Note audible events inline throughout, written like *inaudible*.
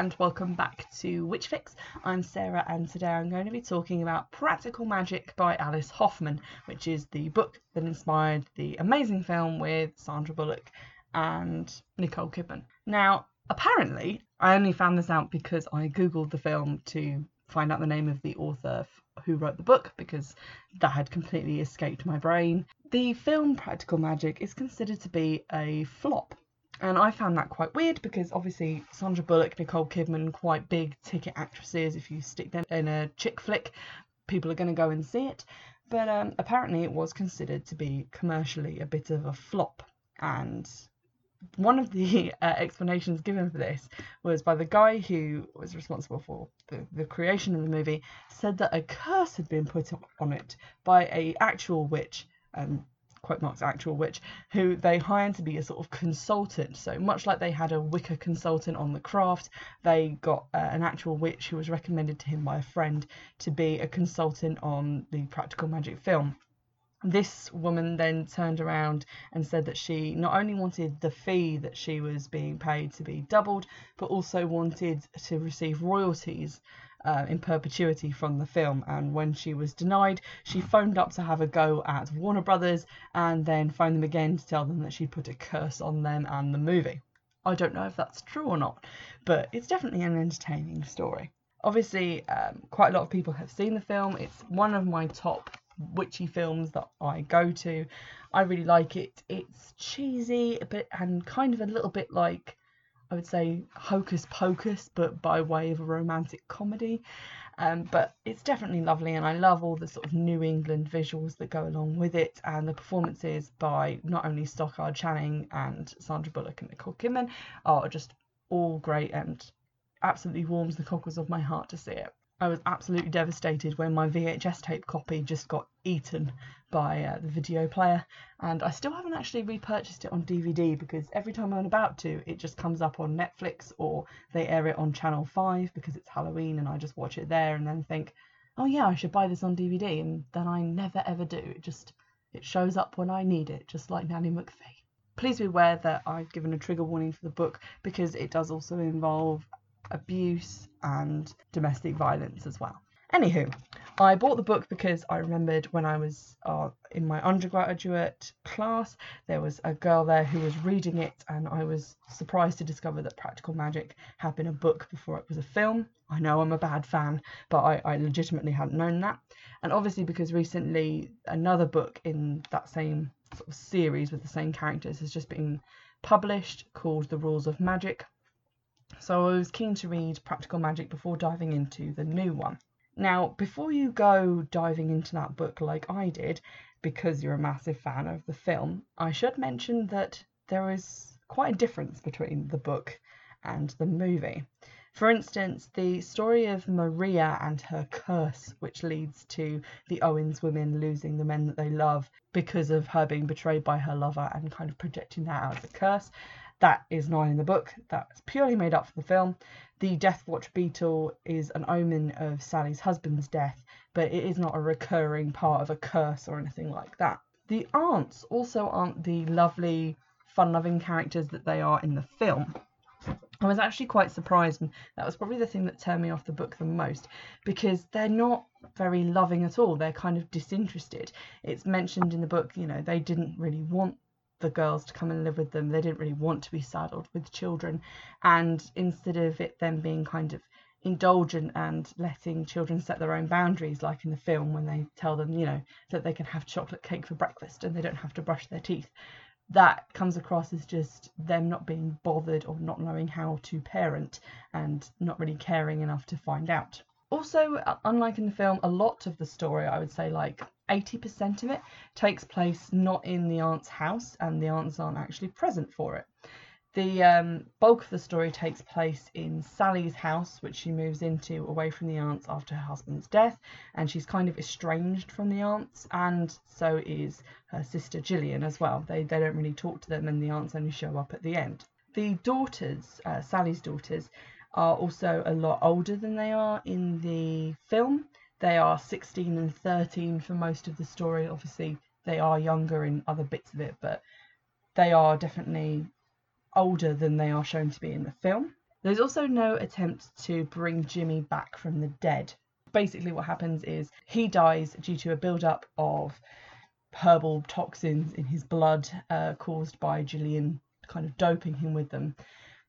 and welcome back to Witchfix. I'm Sarah and today I'm going to be talking about Practical Magic by Alice Hoffman, which is the book that inspired the amazing film with Sandra Bullock and Nicole Kidman. Now, apparently, I only found this out because I googled the film to find out the name of the author who wrote the book because that had completely escaped my brain. The film Practical Magic is considered to be a flop and I found that quite weird because obviously Sandra Bullock, Nicole Kidman, quite big ticket actresses. If you stick them in a chick flick, people are going to go and see it. But um, apparently it was considered to be commercially a bit of a flop. And one of the *laughs* uh, explanations given for this was by the guy who was responsible for the, the creation of the movie said that a curse had been put on it by a actual witch um, quote marks actual witch who they hired to be a sort of consultant. So much like they had a wicca consultant on the craft they got uh, an actual witch who was recommended to him by a friend to be a consultant on the practical magic film. This woman then turned around and said that she not only wanted the fee that she was being paid to be doubled, but also wanted to receive royalties uh, in perpetuity from the film. And when she was denied, she phoned up to have a go at Warner Brothers and then phoned them again to tell them that she'd put a curse on them and the movie. I don't know if that's true or not, but it's definitely an entertaining story. Obviously, um, quite a lot of people have seen the film. It's one of my top witchy films that I go to. I really like it. It's cheesy, but and kind of a little bit like I would say hocus pocus, but by way of a romantic comedy. Um, but it's definitely lovely, and I love all the sort of New England visuals that go along with it, and the performances by not only Stockard Channing and Sandra Bullock and Nicole Kidman are just all great and absolutely warms the cockles of my heart to see it. I was absolutely devastated when my VHS tape copy just got eaten by uh, the video player, and I still haven't actually repurchased it on DVD because every time I'm about to, it just comes up on Netflix or they air it on Channel 5 because it's Halloween and I just watch it there and then think, oh yeah, I should buy this on DVD, and then I never ever do. It just it shows up when I need it, just like Nanny McPhee. Please be aware that I've given a trigger warning for the book because it does also involve abuse and domestic violence as well. Anywho, I bought the book because I remembered when I was uh, in my undergraduate class, there was a girl there who was reading it, and I was surprised to discover that Practical Magic had been a book before it was a film. I know I'm a bad fan, but I, I legitimately hadn't known that. And obviously, because recently another book in that same sort of series with the same characters has just been published called The Rules of Magic so I was keen to read Practical Magic before diving into the new one. Now, before you go diving into that book like I did, because you're a massive fan of the film, I should mention that there is quite a difference between the book and the movie. For instance, the story of Maria and her curse, which leads to the Owens women losing the men that they love because of her being betrayed by her lover and kind of projecting that out as a curse, that is not in the book. That's purely made up for the film. The Deathwatch beetle is an omen of Sally's husband's death, but it is not a recurring part of a curse or anything like that. The aunts also aren't the lovely, fun loving characters that they are in the film. I was actually quite surprised, and that was probably the thing that turned me off the book the most because they're not very loving at all. They're kind of disinterested. It's mentioned in the book, you know, they didn't really want the girls to come and live with them. They didn't really want to be saddled with children. And instead of it then being kind of indulgent and letting children set their own boundaries, like in the film when they tell them, you know, that they can have chocolate cake for breakfast and they don't have to brush their teeth, that comes across as just them not being bothered or not knowing how to parent and not really caring enough to find out. Also, uh, unlike in the film, a lot of the story, I would say like 80% of it, takes place not in the aunt's house, and the aunts aren't actually present for it. The um, bulk of the story takes place in Sally's house, which she moves into away from the aunts after her husband's death, and she's kind of estranged from the aunts, and so is her sister Gillian as well. They, they don't really talk to them, and the aunts only show up at the end. The daughters, uh, Sally's daughters, are also a lot older than they are in the film. They are 16 and 13 for most of the story. Obviously, they are younger in other bits of it, but they are definitely older than they are shown to be in the film. There's also no attempt to bring Jimmy back from the dead. Basically, what happens is he dies due to a build-up of herbal toxins in his blood uh, caused by Gillian kind of doping him with them.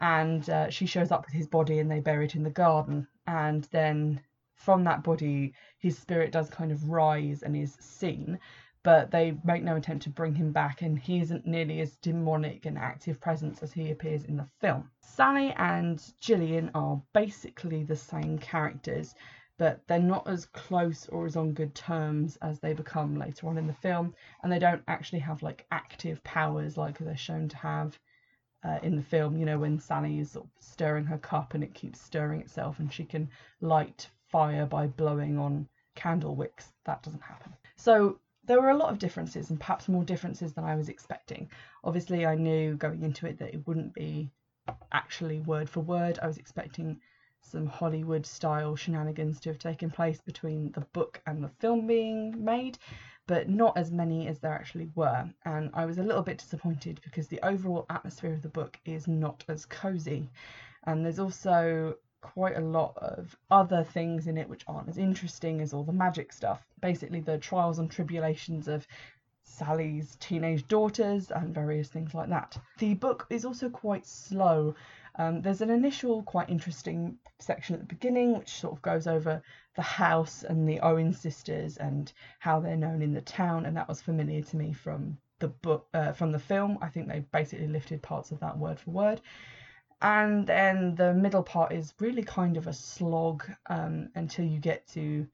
And uh, she shows up with his body and they bury it in the garden. And then from that body, his spirit does kind of rise and is seen. But they make no attempt to bring him back, and he isn't nearly as demonic and active presence as he appears in the film. Sally and Gillian are basically the same characters, but they're not as close or as on good terms as they become later on in the film, and they don't actually have like active powers like they're shown to have uh, in the film. You know, when Sally is stirring her cup and it keeps stirring itself, and she can light fire by blowing on candle wicks. That doesn't happen. So there were a lot of differences, and perhaps more differences than I was expecting. Obviously, I knew going into it that it wouldn't be actually word for word. I was expecting some Hollywood style shenanigans to have taken place between the book and the film being made, but not as many as there actually were. And I was a little bit disappointed because the overall atmosphere of the book is not as cozy. And there's also quite a lot of other things in it which aren't as interesting as all the magic stuff. Basically, the trials and tribulations of Sally's teenage daughters and various things like that. The book is also quite slow. Um, there's an initial quite interesting section at the beginning which sort of goes over the house and the Owen sisters and how they're known in the town, and that was familiar to me from the book uh, from the film. I think they basically lifted parts of that word for word. And then the middle part is really kind of a slog um, until you get to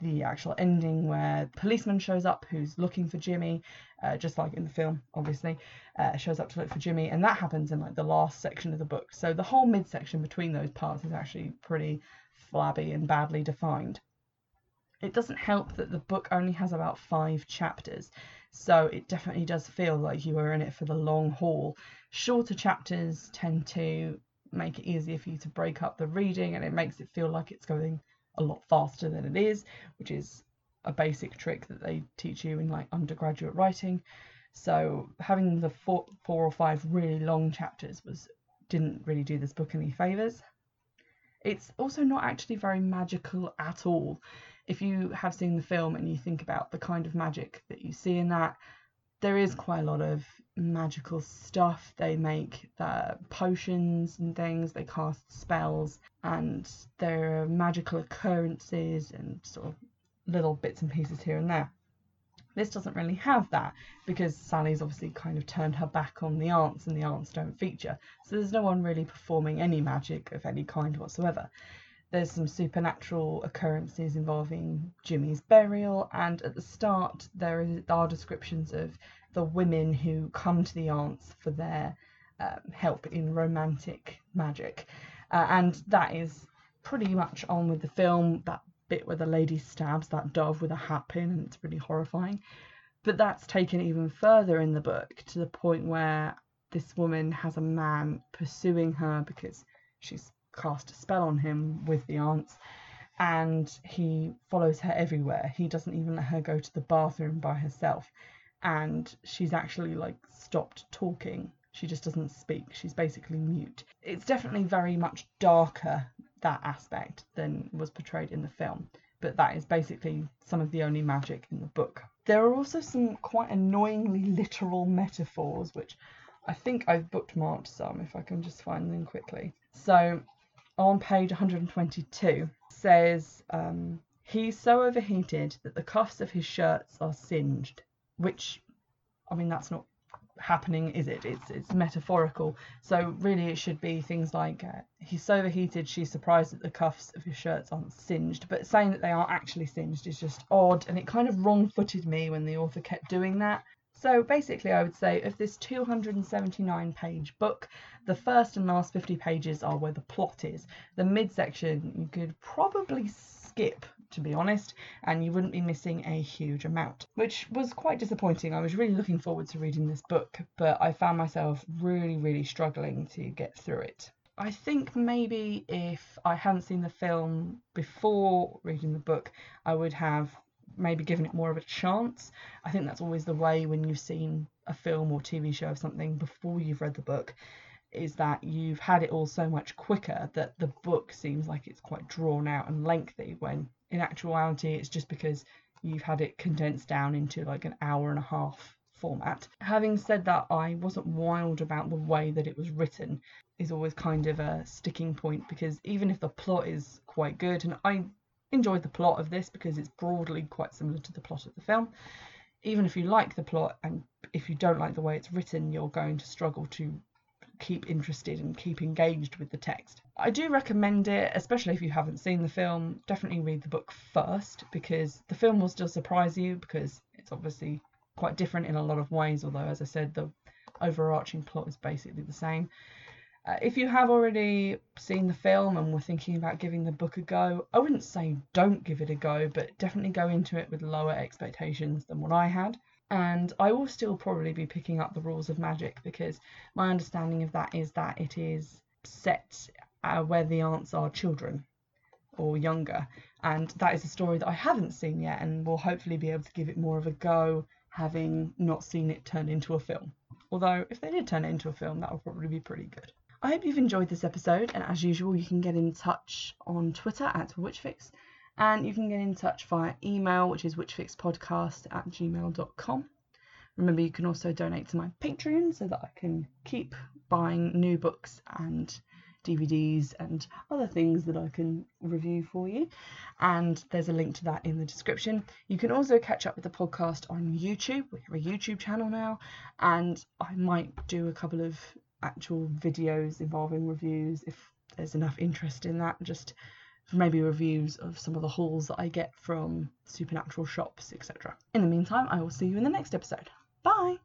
the actual ending where the policeman shows up who's looking for Jimmy, uh, just like in the film, obviously, uh, shows up to look for Jimmy, and that happens in like the last section of the book. So the whole midsection between those parts is actually pretty flabby and badly defined. It doesn't help that the book only has about five chapters, so it definitely does feel like you are in it for the long haul. Shorter chapters tend to make it easier for you to break up the reading, and it makes it feel like it's going a lot faster than it is, which is a basic trick that they teach you in like undergraduate writing. So having the four, four or five really long chapters was didn't really do this book any favors. It's also not actually very magical at all. If you have seen the film and you think about the kind of magic that you see in that, there is quite a lot of magical stuff. They make the potions and things, they cast spells, and there are magical occurrences and sort of little bits and pieces here and there. This doesn't really have that because Sally's obviously kind of turned her back on the aunts and the aunts don't feature. So there's no one really performing any magic of any kind whatsoever. There's some supernatural occurrences involving Jimmy's burial, and at the start there are descriptions of the women who come to the aunts for their um, help in romantic magic. Uh, and that is pretty much on with the film. That bit where the lady stabs that dove with a hat pin, and it's really horrifying. But that's taken even further in the book to the point where this woman has a man pursuing her because she's cast a spell on him with the aunts and he follows her everywhere. He doesn't even let her go to the bathroom by herself and she's actually like stopped talking. She just doesn't speak. She's basically mute. It's definitely very much darker that aspect than was portrayed in the film, but that is basically some of the only magic in the book. There are also some quite annoyingly literal metaphors, which I think I've bookmarked some if I can just find them quickly. So on page 122 says um, he's so overheated that the cuffs of his shirts are singed which I mean that's not happening, is it? It's it's metaphorical. So really, it should be things like uh, he's so overheated, she's surprised that the cuffs of his shirts aren't singed. But saying that they are actually singed is just odd, and it kind of wrong-footed me when the author kept doing that. So basically, I would say of this 279 page book, the first and last 50 pages are where the plot is. The midsection you could probably skip to be honest, and you wouldn't be missing a huge amount, which was quite disappointing. I was really looking forward to reading this book, but I found myself really, really struggling to get through it. I think maybe if I hadn't seen the film before reading the book, I would have maybe given it more of a chance. I think that's always the way when you've seen a film or TV show of something before you've read the book is that you've had it all so much quicker that the book seems like it's quite drawn out and lengthy when in actuality it's just because you've had it condensed down into like an hour and a half format. Having said that, I wasn't wild about the way that it was written is always kind of a sticking point because even if the plot is quite good and I enjoyed the plot of this because it's broadly quite similar to the plot of the film, even if you like the plot and if you don't like the way it's written, you're going to struggle to keep interested and keep engaged with the text. I do recommend it, especially if you haven't seen the film. Definitely read the book first because the film will still surprise you because it's obviously quite different in a lot of ways, although, as I said, the overarching plot is basically the same. Uh, if you have already seen the film and were thinking about giving the book a go, I wouldn't say don't give it a go, but definitely go into it with lower expectations than what I had. And I will still probably be picking up the rules of magic because my understanding of that is that it is set uh, where the aunts are children or younger. And that is a story that I haven't seen yet and will hopefully be able to give it more of a go having not seen it turned into a film. Although, if they did turn it into a film, that would probably be pretty good. I hope you've enjoyed this episode, and as usual, you can get in touch on Twitter at Witchfix, and you can get in touch via email, which is witchfixpodcast at gmail.com. Remember, you can also donate to my Patreon so that I can keep buying new books and DVDs and other things that I can review for you. And there's a link to that in the description. You can also catch up with the podcast on YouTube. We have a YouTube channel now, and I might do a couple of actual videos involving reviews if there's enough interest in that. Just maybe reviews of some of the hauls that I get from supernatural shops, etc. In the meantime, I will see you in the next episode. Bye!